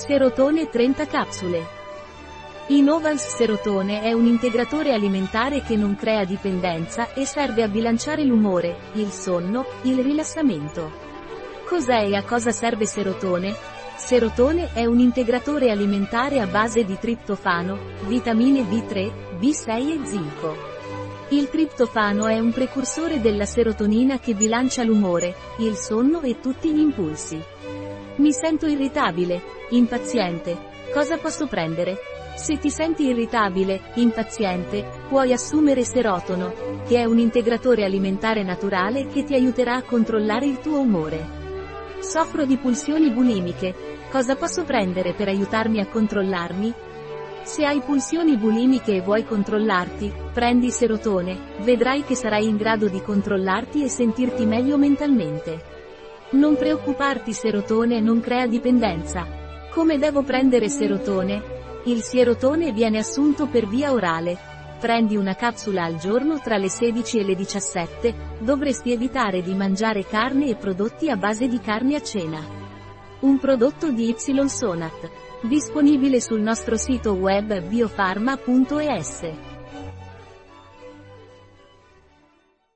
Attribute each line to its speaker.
Speaker 1: Serotone 30 capsule. Innovals Serotone è un integratore alimentare che non crea dipendenza e serve a bilanciare l'umore, il sonno, il rilassamento. Cos'è e a cosa serve serotone? Serotone è un integratore alimentare a base di triptofano, vitamine B3, B6 e zinco. Il triptofano è un precursore della serotonina che bilancia l'umore, il sonno e tutti gli impulsi. Mi sento irritabile, impaziente. Cosa posso prendere? Se ti senti irritabile, impaziente, puoi assumere serotono, che è un integratore alimentare naturale che ti aiuterà a controllare il tuo umore. Soffro di pulsioni bulimiche. Cosa posso prendere per aiutarmi a controllarmi? Se hai pulsioni bulimiche e vuoi controllarti, prendi serotone, vedrai che sarai in grado di controllarti e sentirti meglio mentalmente. Non preoccuparti serotone non crea dipendenza. Come devo prendere serotone? Il serotone viene assunto per via orale. Prendi una capsula al giorno tra le 16 e le 17, dovresti evitare di mangiare carne e prodotti a base di carne a cena. Un prodotto di Y Sonat. Disponibile sul nostro sito web biofarma.es.